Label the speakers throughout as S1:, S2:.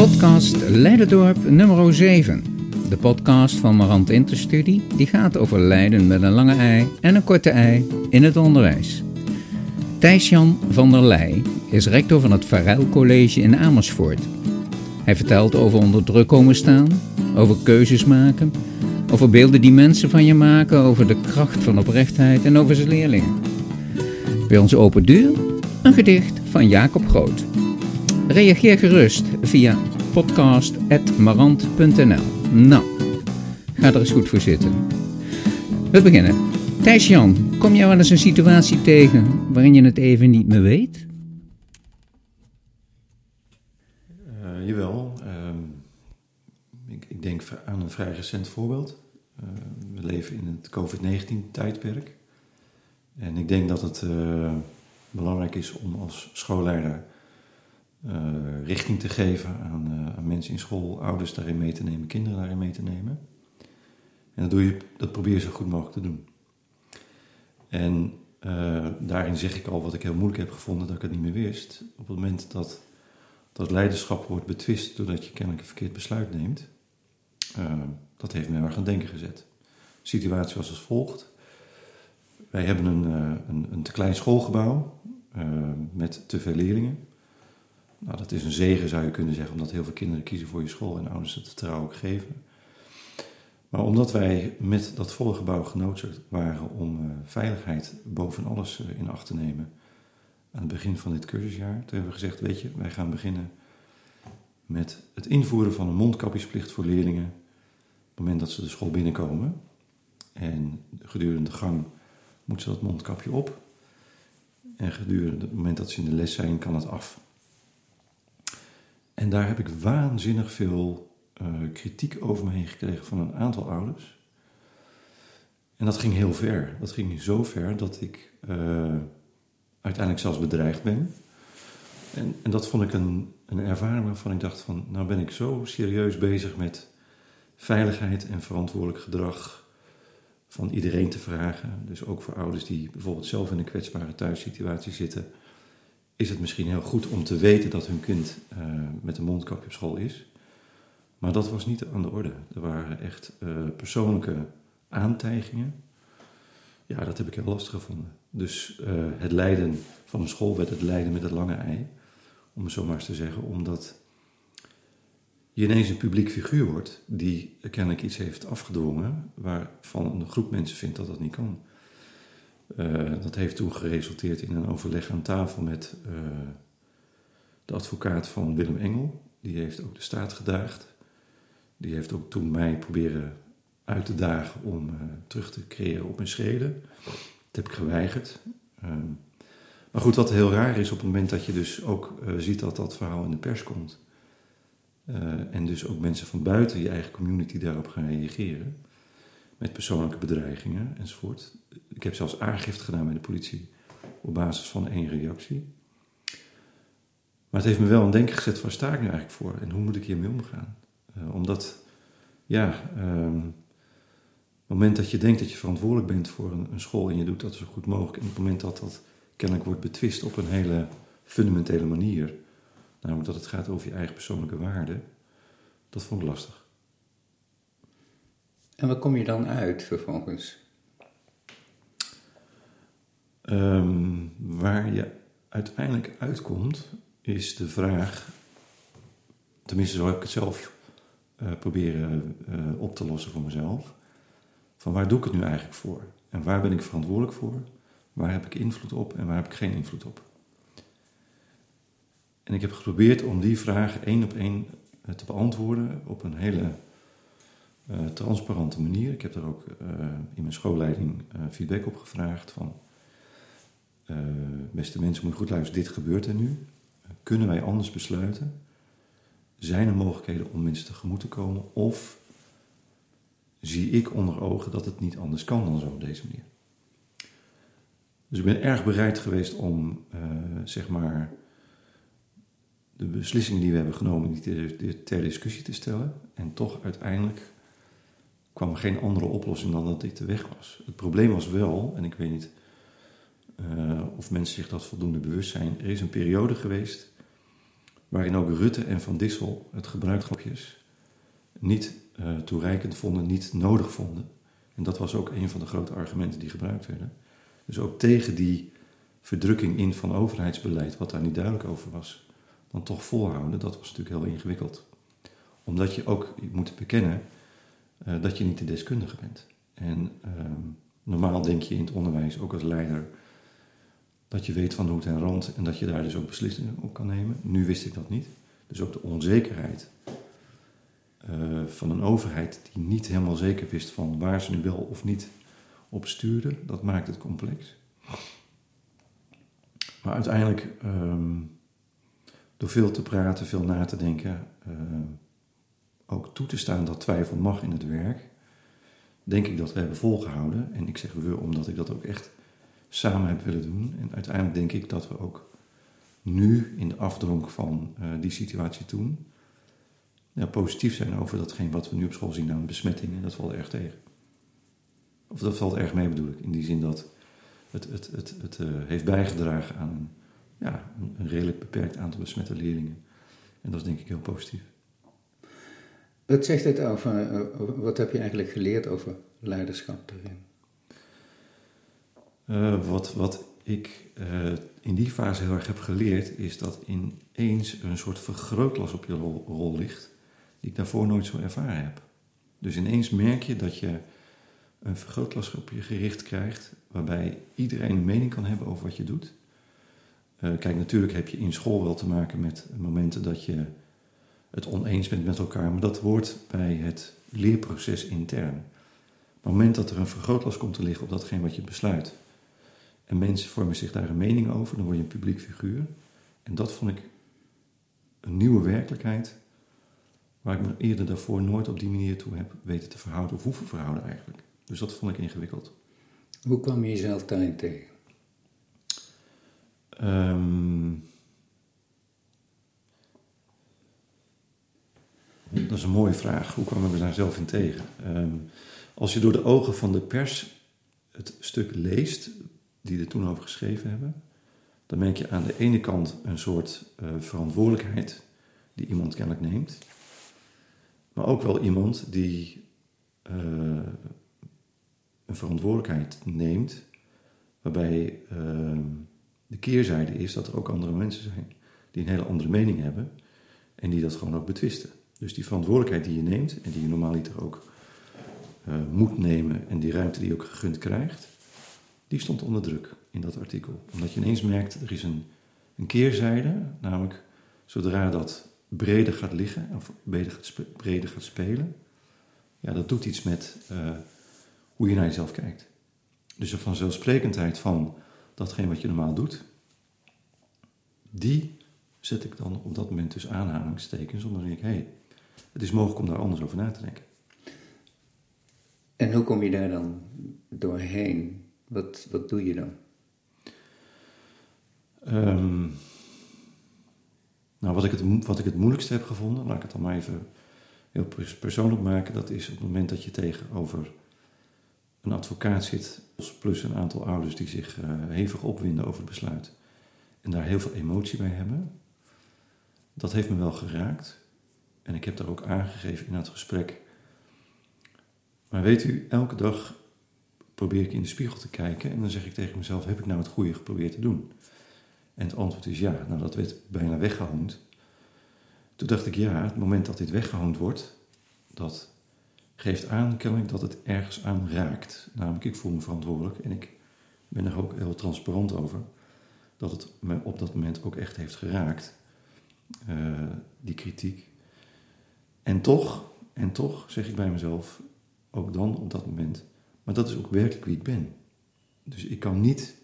S1: Podcast Leidendorp nummer 7. De podcast van Marant Interstudie die gaat over Leiden met een lange ei en een korte ei in het onderwijs. Thijs-Jan van der Leij is rector van het Varel College in Amersfoort. Hij vertelt over onder druk komen staan, over keuzes maken, over beelden die mensen van je maken, over de kracht van oprechtheid en over zijn leerlingen. Bij onze open deur een gedicht van Jacob Groot. Reageer gerust via podcast.marant.nl. Nou, ga er eens goed voor zitten. We beginnen. Thijs-Jan, kom jij wel eens een situatie tegen waarin je het even niet meer weet?
S2: Uh, jawel. Uh, ik, ik, denk aan een vrij recent voorbeeld. Uh, we leven in het COVID-19-tijdperk. En ik denk dat het uh, belangrijk is om als schoolleider richting te geven aan, aan, mensen in school, ouders daarin mee te nemen, kinderen daarin mee te nemen. En dat, doe je, dat probeer je zo goed mogelijk te doen. En uh, daarin zeg ik al wat ik heel moeilijk heb gevonden, dat ik het niet meer wist. Op het moment dat dat leiderschap wordt betwist doordat je kennelijk een verkeerd besluit neemt, dat heeft mij erg aan denken gezet. De situatie was als volgt. Wij hebben een, een, een, te klein schoolgebouw met te veel leerlingen. Nou, dat is een zegen zou je kunnen zeggen, omdat heel veel kinderen kiezen voor je school en ouders het vertrouwen ook geven. Maar omdat wij met dat volle gebouw genoodzaakt waren om uh, veiligheid boven alles uh, in acht te nemen aan het begin van dit cursusjaar, toen hebben we gezegd, weet je, wij gaan beginnen met het invoeren van een mondkapjesplicht voor leerlingen op het moment dat ze de school binnenkomen. En gedurende de gang moeten ze dat mondkapje op. En gedurende het moment dat ze in de les zijn, kan het af. En daar heb ik waanzinnig veel uh, kritiek over me heen gekregen van een aantal ouders. En dat ging heel ver. Dat ging zo ver dat ik uh, uiteindelijk zelfs bedreigd ben. En, en dat vond ik een, een ervaring waarvan ik dacht van, nou ben ik zo serieus bezig met veiligheid en verantwoordelijk gedrag van iedereen te vragen. Dus ook voor ouders die bijvoorbeeld zelf in een kwetsbare thuissituatie zitten. Is het misschien heel goed om te weten dat hun kind uh, met een mondkapje op school is. Maar dat was niet aan de orde. Er waren echt uh, persoonlijke aantijgingen. Ja, dat heb ik heel lastig gevonden. Dus uh, het leiden van een school werd het leiden met het lange ei. Om het zo maar eens te zeggen. Omdat je ineens een publiek figuur wordt die kennelijk iets heeft afgedwongen. Waarvan een groep mensen vindt dat dat niet kan. Uh, dat heeft toen geresulteerd in een overleg aan tafel met de advocaat van Willem Engel. Die heeft ook de staat gedaagd. Die heeft ook toen mij proberen uit te dagen om uh, terug te creëren op mijn schreden. Dat heb ik geweigerd. Um, maar goed, wat heel raar is op het moment dat je dus ook ziet dat dat verhaal in de pers komt. En dus ook mensen van buiten je eigen community daarop gaan reageren. Met persoonlijke bedreigingen enzovoort. Ik heb zelfs aangifte gedaan bij de politie op basis van één reactie. Maar het heeft me wel aan denken gezet, waar sta ik nu eigenlijk voor? En hoe moet ik hiermee omgaan? Uh, omdat, ja, um, het moment dat je denkt dat je verantwoordelijk bent voor een, een, school en je doet dat zo goed mogelijk, en op het moment dat dat kennelijk wordt betwist op een hele fundamentele manier, namelijk dat het gaat over je eigen persoonlijke waarde, dat vond ik lastig.
S1: En waar kom je dan uit vervolgens?
S2: Um, waar je uiteindelijk uitkomt, is de vraag, tenminste zo heb ik het zelf uh, proberen uh, op te lossen voor mezelf. Van waar doe ik het nu eigenlijk voor? En waar ben ik verantwoordelijk voor? Waar heb ik invloed op en waar heb ik geen invloed op? En ik heb geprobeerd om die vragen één op één uh, te beantwoorden op een hele transparante manier. Ik heb daar ook in mijn schoolleiding feedback op gevraagd van... beste mensen, moet je goed luisteren, dit gebeurt er nu. kunnen wij anders besluiten? Zijn er mogelijkheden om mensen tegemoet te komen? Of zie ik onder ogen dat het niet anders kan dan zo op deze manier? Dus ik ben erg bereid geweest om, zeg maar, de beslissingen die we hebben genomen niet ter discussie te stellen. En toch uiteindelijk kwam er geen andere oplossing dan dat dit de weg was. Het probleem was wel, en ik weet niet uh, of mensen zich dat voldoende bewust zijn, er is een periode geweest waarin ook Rutte en Van Dissel het gebruikgrapjes niet uh, toereikend vonden, niet nodig vonden. En dat was ook een van de grote argumenten die gebruikt werden. Dus ook tegen die verdrukking in van overheidsbeleid, wat daar niet duidelijk over was, dan toch volhouden, dat was natuurlijk heel ingewikkeld. Omdat je ook moet bekennen uh, dat je niet de deskundige bent. En uh, normaal denk je in het onderwijs, ook als leider, dat je weet van hoed en rond en dat je daar dus ook beslissingen op kan nemen. Nu wist ik dat niet. Dus ook de onzekerheid uh, van een overheid die niet helemaal zeker wist van waar ze nu wel of niet op stuurde, dat maakt het complex. Maar uiteindelijk, um, door veel te praten, veel na te denken, uh, ook toe te staan dat twijfel mag in het werk, denk ik dat we hebben volgehouden. En ik zeg we omdat ik dat ook echt samen heb willen doen. En uiteindelijk denk ik dat we ook nu in de afdronk van uh, die situatie toen ja, positief zijn over datgene wat we nu op school zien aan besmettingen. Dat valt erg tegen. Of dat valt erg mee bedoel ik. In die zin dat het, het, het, het uh, heeft bijgedragen aan ja, een, redelijk beperkt aantal besmette leerlingen. En dat is denk ik heel positief.
S1: Wat zegt het over, uh, wat heb je eigenlijk geleerd over leiderschap erin?
S2: Uh, wat, wat ik in die fase heel erg heb geleerd, is dat ineens een soort vergrootglas op je rol, ligt, die ik daarvoor nooit zo ervaren heb. Dus ineens merk je dat je een vergrootglas op je gericht krijgt, waarbij iedereen een mening kan hebben over wat je doet. Kijk, natuurlijk heb je in school wel te maken met momenten dat je het oneens bent met elkaar, maar dat hoort bij het leerproces intern. Op het moment dat er een vergrootglas komt te liggen op datgene wat je besluit, en mensen vormen zich daar een mening over, dan word je een publiek figuur. En dat vond ik een nieuwe werkelijkheid, waar ik me eerder daarvoor nooit op die manier toe heb weten te verhouden, of hoeven verhouden eigenlijk. Dus dat vond ik ingewikkeld.
S1: Hoe kwam je jezelf daarin tegen?
S2: Um, is een mooie vraag. Hoe kwam ik daar zelf in tegen? Um, als je door de ogen van de pers het stuk leest, die er toen over geschreven hebben, dan merk je aan de ene kant een soort uh, verantwoordelijkheid die iemand kennelijk neemt, maar ook wel iemand die uh, een verantwoordelijkheid neemt, waarbij uh, de keerzijde is dat er ook andere mensen zijn die een hele andere mening hebben en die dat gewoon ook betwisten. Dus die verantwoordelijkheid die je neemt en die je normaaliter ook uh, moet nemen en die ruimte die je ook gegund krijgt, die stond onder druk in dat artikel. Omdat je ineens merkt, er is een, een keerzijde, namelijk zodra dat breder gaat liggen, of breder gaat, breder gaat spelen, ja, dat doet iets met uh, hoe je naar jezelf kijkt. Dus de vanzelfsprekendheid van datgene wat je normaal doet, die zet ik dan op dat moment tussen aanhalingstekens, omdat ik denk, hé, hey, het is mogelijk om daar anders over na te denken.
S1: En hoe kom je daar dan doorheen? Wat, wat doe je dan?
S2: Um, nou, wat ik, het, wat ik het moeilijkste heb gevonden, laat ik het dan maar even heel persoonlijk maken, dat is op het moment dat je tegenover een advocaat zit, plus een aantal ouders die zich uh, hevig opwinden over het besluit en daar heel veel emotie bij hebben. Dat heeft me wel geraakt. En ik heb daar ook aangegeven in het gesprek. Maar weet u, elke dag probeer ik in de spiegel te kijken en dan zeg ik tegen mezelf: heb ik nou het goede geprobeerd te doen? En het antwoord is ja. Nou, dat werd bijna weggehoond. Toen dacht ik: ja, het moment dat dit weggehoond wordt, dat geeft aan kennelijk dat het ergens aan raakt. Namelijk, ik voel me verantwoordelijk en ik ben er ook heel transparant over dat het me op dat moment ook echt heeft geraakt, uh, die kritiek. En toch, en toch zeg ik bij mezelf, ook dan op dat moment, maar dat is ook werkelijk wie ik ben. Dus ik kan niet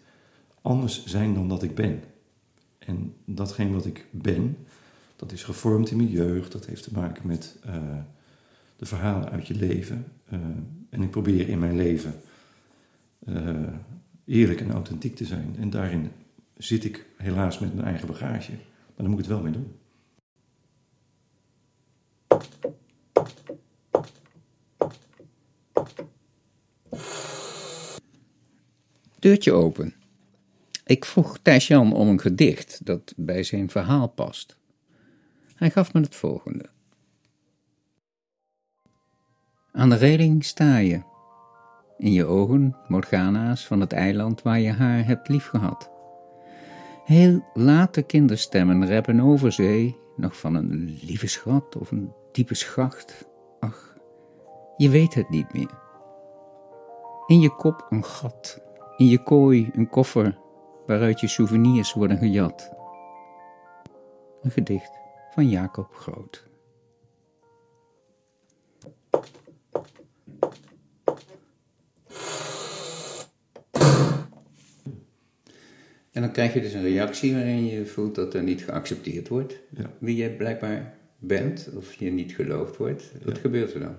S2: anders zijn dan dat ik ben. En datgene wat ik ben, dat is gevormd in mijn jeugd, dat heeft te maken met uh, de verhalen uit je leven. Uh, en ik probeer in mijn leven uh, eerlijk en authentiek te zijn. En daarin zit ik helaas met mijn eigen bagage. Maar dan moet ik het wel mee doen.
S1: Deurtje open. Ik vroeg Thijs-Jan om een gedicht dat bij zijn verhaal past. Hij gaf me het volgende. Aan de reling sta je. In je ogen Morgana's van het eiland waar je haar hebt liefgehad. Heel late kinderstemmen reppen over zee, nog van een lieve schat of een diepe schacht. Ach, je weet het niet meer. In je kop een gat, in je kooi een koffer waaruit je souvenirs worden gejat. Een gedicht van Jacob Groot. En dan krijg je dus een reactie waarin je voelt dat er niet geaccepteerd wordt
S2: Ja.
S1: wie jij blijkbaar bent, of je niet geloofd wordt. Wat
S2: Ja.
S1: gebeurt er dan?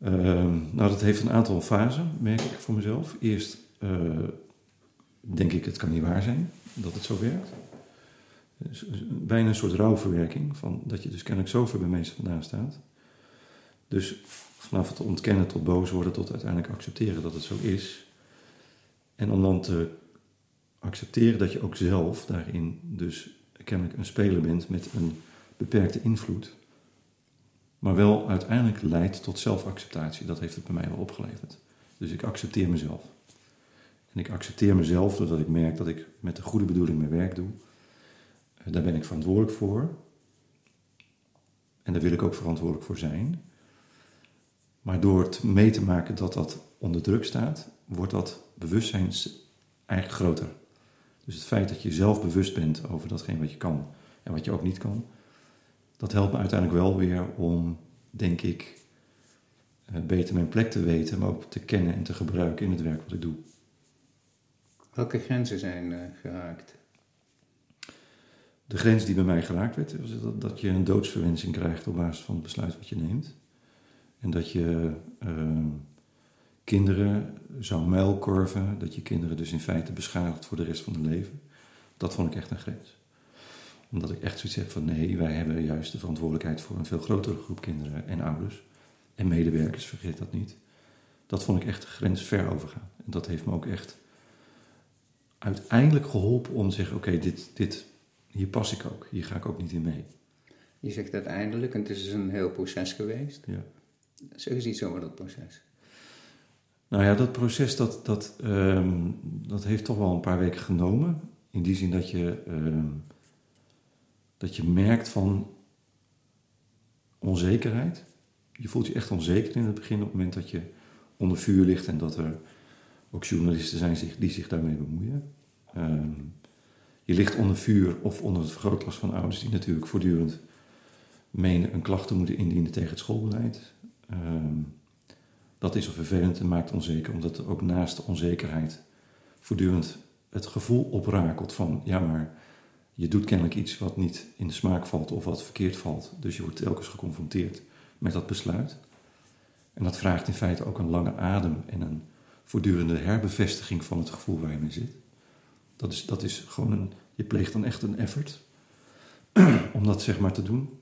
S2: Ehm, nou, dat heeft een aantal fasen, merk ik voor mezelf. Eerst eh, denk ik, het kan niet waar zijn dat het zo werkt. Dus, dus bijna een soort rouwverwerking, van dat je dus kennelijk zo ver bij mensen vandaan staat. Dus vanaf het ontkennen tot boos worden, tot uiteindelijk accepteren dat het zo is. En om dan te accepteren dat je ook zelf daarin dus kennelijk een speler bent met een beperkte invloed. Maar wel uiteindelijk leidt tot zelfacceptatie. Dat heeft het bij mij wel opgeleverd. Dus ik accepteer mezelf. En ik accepteer mezelf doordat ik merk dat ik met de goede bedoeling mijn werk doe. Eh, Daar ben ik verantwoordelijk voor. En daar wil ik ook verantwoordelijk voor zijn. Maar door het mee te maken dat dat onder druk staat, wordt dat bewustzijn eigenlijk groter. Dus het feit dat je zelf bewust bent over datgene wat je kan en wat je ook niet kan, dat helpt me uiteindelijk wel weer om, denk ik, eh, beter mijn plek te weten, maar ook te kennen en te gebruiken in het werk wat ik doe.
S1: Welke grenzen zijn eh, geraakt?
S2: De grens die bij mij geraakt werd, was dat, dat je een doodsverwensing krijgt op basis van het besluit wat je neemt. En dat je eh, kinderen zou muilkorven, dat je kinderen dus in feite beschadigt voor de rest van hun leven. Dat vond ik echt een grens. Omdat ik echt zoiets heb van nee, wij hebben juist de verantwoordelijkheid voor een veel grotere groep kinderen en ouders. En medewerkers, vergeet dat niet. Dat vond ik echt de grens ver overgaan. En dat heeft me ook echt uiteindelijk geholpen om te zeggen, oké, dit, dit, hier pas ik ook. Hier ga ik ook niet in mee.
S1: Je zegt uiteindelijk, en het is dus een heel proces geweest.
S2: Ja.
S1: Zeg eens iets over dat proces.
S2: Nou ja, dat proces dat, dat, ehm, dat heeft toch wel een paar weken genomen. In die zin dat je, ehm, dat je merkt van onzekerheid. Je voelt je echt onzeker in het begin op het moment dat je onder vuur ligt en dat er ook journalisten zijn die zich daarmee bemoeien. Ehm, je ligt onder vuur of onder het vergrootglas van ouders die natuurlijk voortdurend menen een klacht te moeten indienen tegen het schoolbeleid. Ehm, dat is vervelend en maakt onzeker, omdat er ook naast de onzekerheid voortdurend het gevoel oprakelt van, ja maar je doet kennelijk iets wat niet in de smaak valt of wat verkeerd valt. Dus je wordt telkens geconfronteerd met dat besluit. En dat vraagt in feite ook een lange adem en een voortdurende herbevestiging van het gevoel waar je mee zit. Dat is, dat is gewoon een, je pleegt dan echt een effort om dat zeg maar te doen.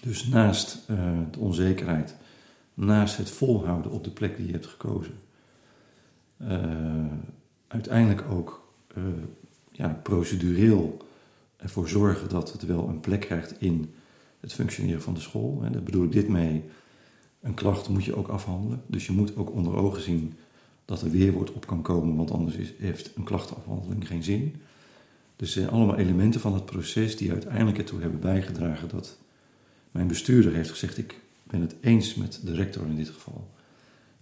S2: Dus naast eh, de onzekerheid, naast het volhouden op de plek die je hebt gekozen, eh, uiteindelijk ook eh, ja, procedureel ervoor zorgen dat het wel een plek krijgt in het functioneren van de school. En daar bedoel ik dit mee. Een klacht moet je ook afhandelen. Dus je moet ook onder ogen zien dat er weerwoord op kan komen, want anders is, heeft een klachtenafhandeling geen zin. Dus zijn allemaal elementen van het proces die uiteindelijk ertoe hebben bijgedragen dat mijn bestuurder heeft gezegd: Ik ben het eens met de rector in dit geval.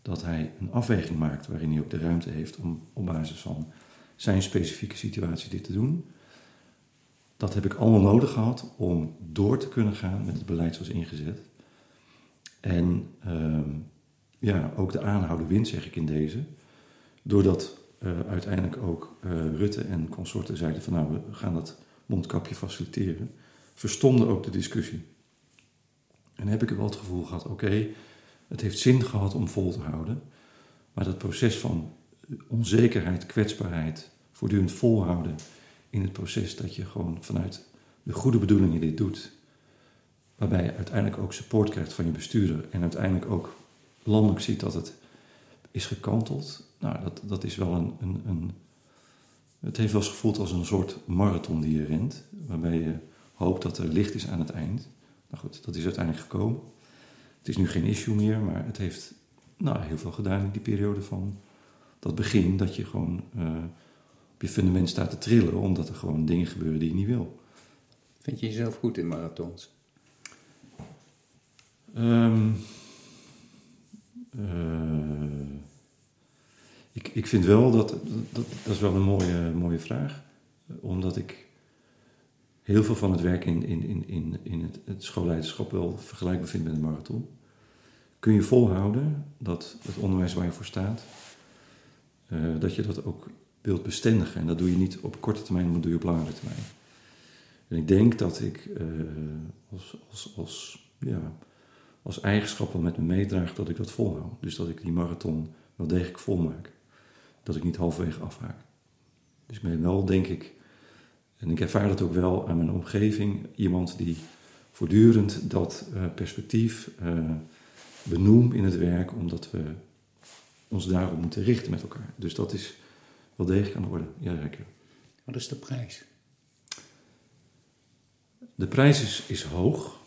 S2: Dat hij een afweging maakt waarin hij ook de ruimte heeft om op basis van zijn specifieke situatie dit te doen. Dat heb ik allemaal nodig gehad om door te kunnen gaan met het beleid zoals ingezet. En ehm, ja, ook de aanhouden wint, zeg ik in deze. Doordat eh, uiteindelijk ook eh, Rutte en consorten zeiden van nou, we gaan dat mondkapje faciliteren, verstomde ook de discussie. En heb ik wel het gevoel gehad, oké, het heeft zin gehad om vol te houden, maar dat proces van onzekerheid, kwetsbaarheid, voortdurend volhouden in het proces dat je gewoon vanuit de goede bedoelingen dit doet, waarbij je uiteindelijk ook support krijgt van je bestuurder en uiteindelijk ook landelijk ziet dat het is gekanteld. Nou, dat, dat is wel een, een, een. Het heeft wel eens gevoeld als een soort marathon die je rent, waarbij je hoop dat er licht is aan het eind. Nou goed, dat is uiteindelijk gekomen. Het is nu geen issue meer, maar het heeft nou, heel veel gedaan in die periode van dat begin. Dat je gewoon op je fundament staat te trillen, omdat er gewoon dingen gebeuren die je niet wil.
S1: Vind je jezelf goed in marathons?
S2: Um, uh, ik, ik vind wel dat, dat, dat is wel een mooie, mooie vraag. Omdat ik heel veel van het werk in, in, in, in, in het, het schoolleiderschap wel vergelijkbaar vind met een marathon. Kun je volhouden dat het onderwijs waar je voor staat, uh, dat je dat ook wilt bestendigen. En dat doe je niet op korte termijn, maar dat doe je op langere termijn. En ik denk dat ik uh, als, als, als, ja, als eigenschap wel met me meedraag dat ik dat volhoud. Dus dat ik die marathon wel degelijk volmaak. Dat ik niet halverwege afhaak. Dus ik wel, denk ik, en ik ervaar dat ook wel aan mijn omgeving, iemand die voortdurend dat uh, perspectief uh, benoemt in het werk, omdat we ons daarop moeten richten met elkaar. Dus dat is wel degelijk aan de orde, ja zeker.
S1: Wat is de prijs?
S2: De prijs is, is hoog.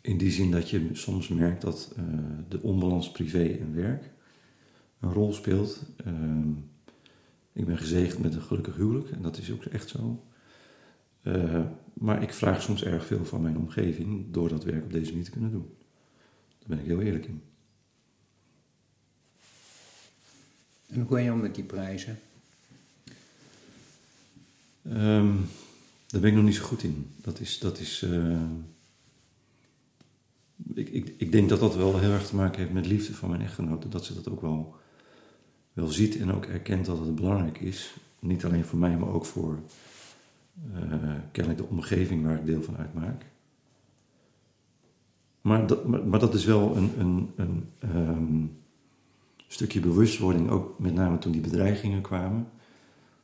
S2: In die zin dat je soms merkt dat uh, de onbalans privé en werk een rol speelt. Uh, ik ben gezegend met een gelukkig huwelijk en dat is ook echt zo. Uh, maar ik vraag soms erg veel van mijn omgeving door dat werk op deze manier te kunnen doen. Daar ben ik heel eerlijk in.
S1: En hoe ga je om met die prijzen?
S2: Um, daar ben ik nog niet zo goed in. Dat is. Dat is uh, ik, ik, ik denk dat dat wel heel erg te maken heeft met liefde van mijn echtgenote. Dat ze dat ook wel, wel ziet en ook erkent dat het belangrijk is. Niet alleen voor mij, maar ook voor uh, kennelijk de omgeving waar ik deel van uitmaak. Maar dat, maar, dat is wel een, een, een um, stukje bewustwording, ook met name toen die bedreigingen kwamen,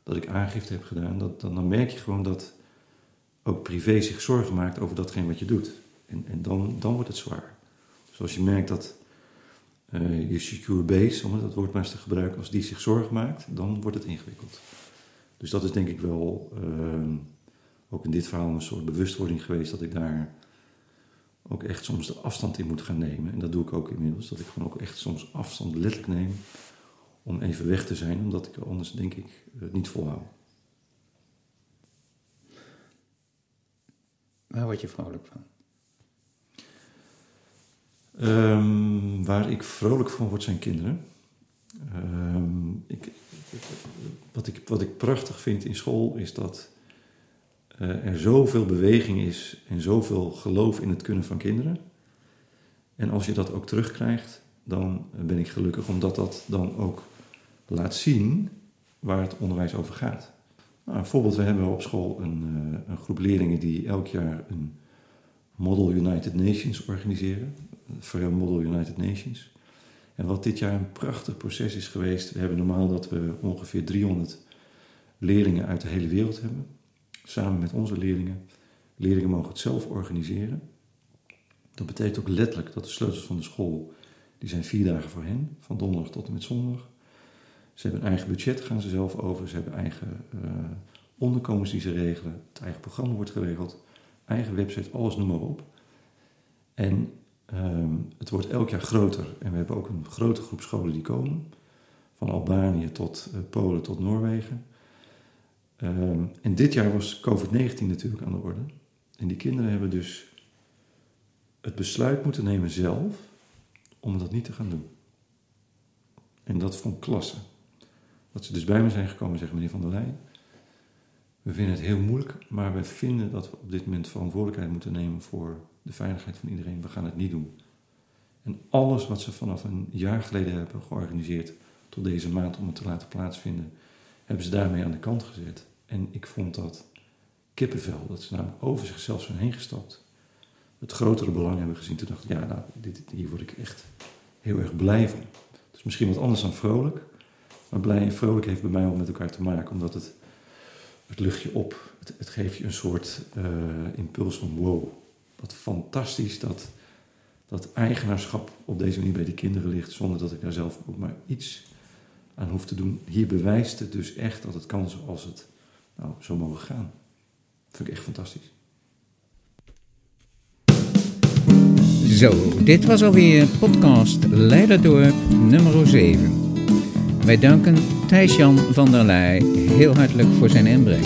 S2: dat ik aangifte heb gedaan. Dat, dan, merk je gewoon dat ook privé zich zorgen maakt over datgene wat je doet. En, en dan, dan wordt het zwaar. Dus als je merkt dat uh, je secure base, om dat woord maar eens te gebruiken, als die zich zorgen maakt, dan wordt het ingewikkeld. Dus dat is denk ik wel uh, ook in dit verhaal een soort bewustwording geweest dat ik daar ook echt soms de afstand in moet gaan nemen. En dat doe ik ook inmiddels, dat ik gewoon ook echt soms afstand letterlijk neem om even weg te zijn, omdat ik anders denk ik het niet volhoud.
S1: Waar word je vrolijk van?
S2: Um, waar ik vrolijk van word zijn kinderen. Um, ik, wat, ik, wat ik prachtig vind in school is dat er zoveel beweging is en zoveel geloof in het kunnen van kinderen. En als je dat ook terugkrijgt, dan ben ik gelukkig omdat dat dan ook laat zien waar het onderwijs over gaat. Nou, bijvoorbeeld, we hebben op school een, uh, een, groep leerlingen die elk jaar een Model United Nations organiseren. Voor Model United Nations. En wat dit jaar een prachtig proces is geweest. We hebben normaal dat we ongeveer 300 leerlingen uit de hele wereld hebben. Samen met onze leerlingen. Leerlingen mogen het zelf organiseren. Dat betekent ook letterlijk dat de sleutels van de school, die zijn vier dagen voor hen, van donderdag tot en met zondag. Ze hebben een eigen budget, gaan ze zelf over. Ze hebben eigen uh, onderkomens die ze regelen. Het eigen programma wordt geregeld. Eigen website, alles noem maar op. En um, het wordt elk jaar groter. En we hebben ook een grote groep scholen die komen. Van Albanië tot uh, Polen tot Noorwegen. Um, en dit jaar was COVID-19 natuurlijk aan de orde. En die kinderen hebben dus het besluit moeten nemen zelf om dat niet te gaan doen. En dat vond klasse. Dat ze dus bij me zijn gekomen, zegt meneer Van der Leyen. We vinden het heel moeilijk, maar we vinden dat we op dit moment verantwoordelijkheid moeten nemen voor de veiligheid van iedereen. We gaan het niet doen. En alles wat ze vanaf een jaar geleden hebben georganiseerd tot deze maand om het te laten plaatsvinden, hebben ze daarmee aan de kant gezet. En ik vond dat kippenvel, dat ze namelijk over zichzelf zijn heen gestapt. Het grotere belang hebben gezien. Toen dacht ik, ja, nou, dit, hier word ik echt heel erg blij van. Het is misschien wat anders dan vrolijk. Maar blij en vrolijk heeft bij mij wel met elkaar te maken, omdat het, het luchtje op, het, geeft je een soort uh, impuls van wow, wat fantastisch dat dat eigenaarschap op deze manier bij die kinderen ligt, zonder dat ik daar zelf ook maar iets aan hoeft te doen. Hier bewijst het dus echt dat het kan zoals het nou, zo mogen gaan. Dat vind ik echt fantastisch.
S1: Zo, dit was alweer podcast Leiderdorp nummer 7. Wij danken Thijsjan van der Leij heel hartelijk voor zijn inbreng.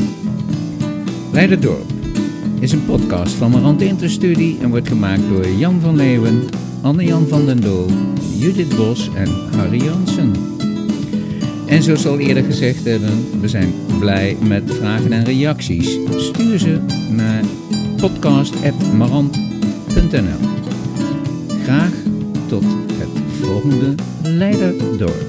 S1: Leiderdorp is een podcast van Marant Interstudie en wordt gemaakt door Jan van Leeuwen, Anne-Jan van den Doel, Judith Bos en Harry Jansen. En zoals al eerder gezegd hebben, we zijn blij met vragen en reacties. Stuur ze naar podcast.marant.nl Graag tot het volgende Leiderdorp.